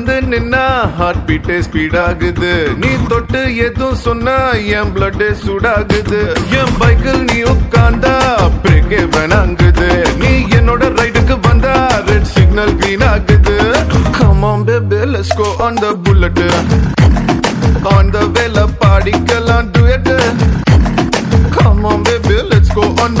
வந்து நின்னா heart பீட்டே speed ஆகுது நீ தொட்டு எதுவும் சொன்னா என் பிளட் சூடாகுது என் பைக்கில் நீ உட்காந்தா பிரேக்கே வேணாங்குது நீ என்னோட ரைடுக்கு வந்தா ரெட் சிக்னல் கிரீன் ஆகுது come on babe let's go on the bullet on the வேல பாடிக்கலாம் duet come on baby let's go on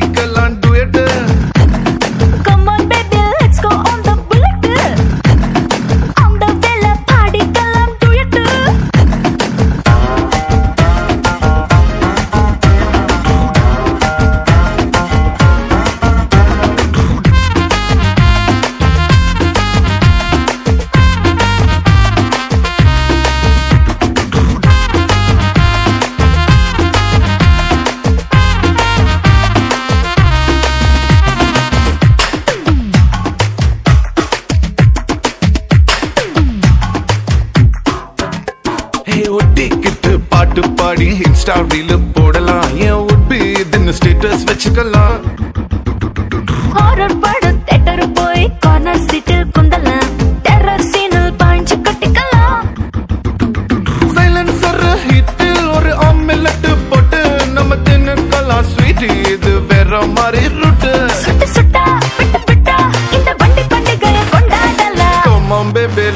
radical மாட்டிக்கிட்டு பாட்டு பாடி இன்ஸ்டா ரீல் போடலாம் ஏன் உட்பி இதுன்னு ஸ்டேட்டஸ் வச்சுக்கலாம்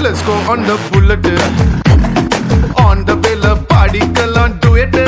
let's go on the bullet பாடிக்கலாம் டுயட்டு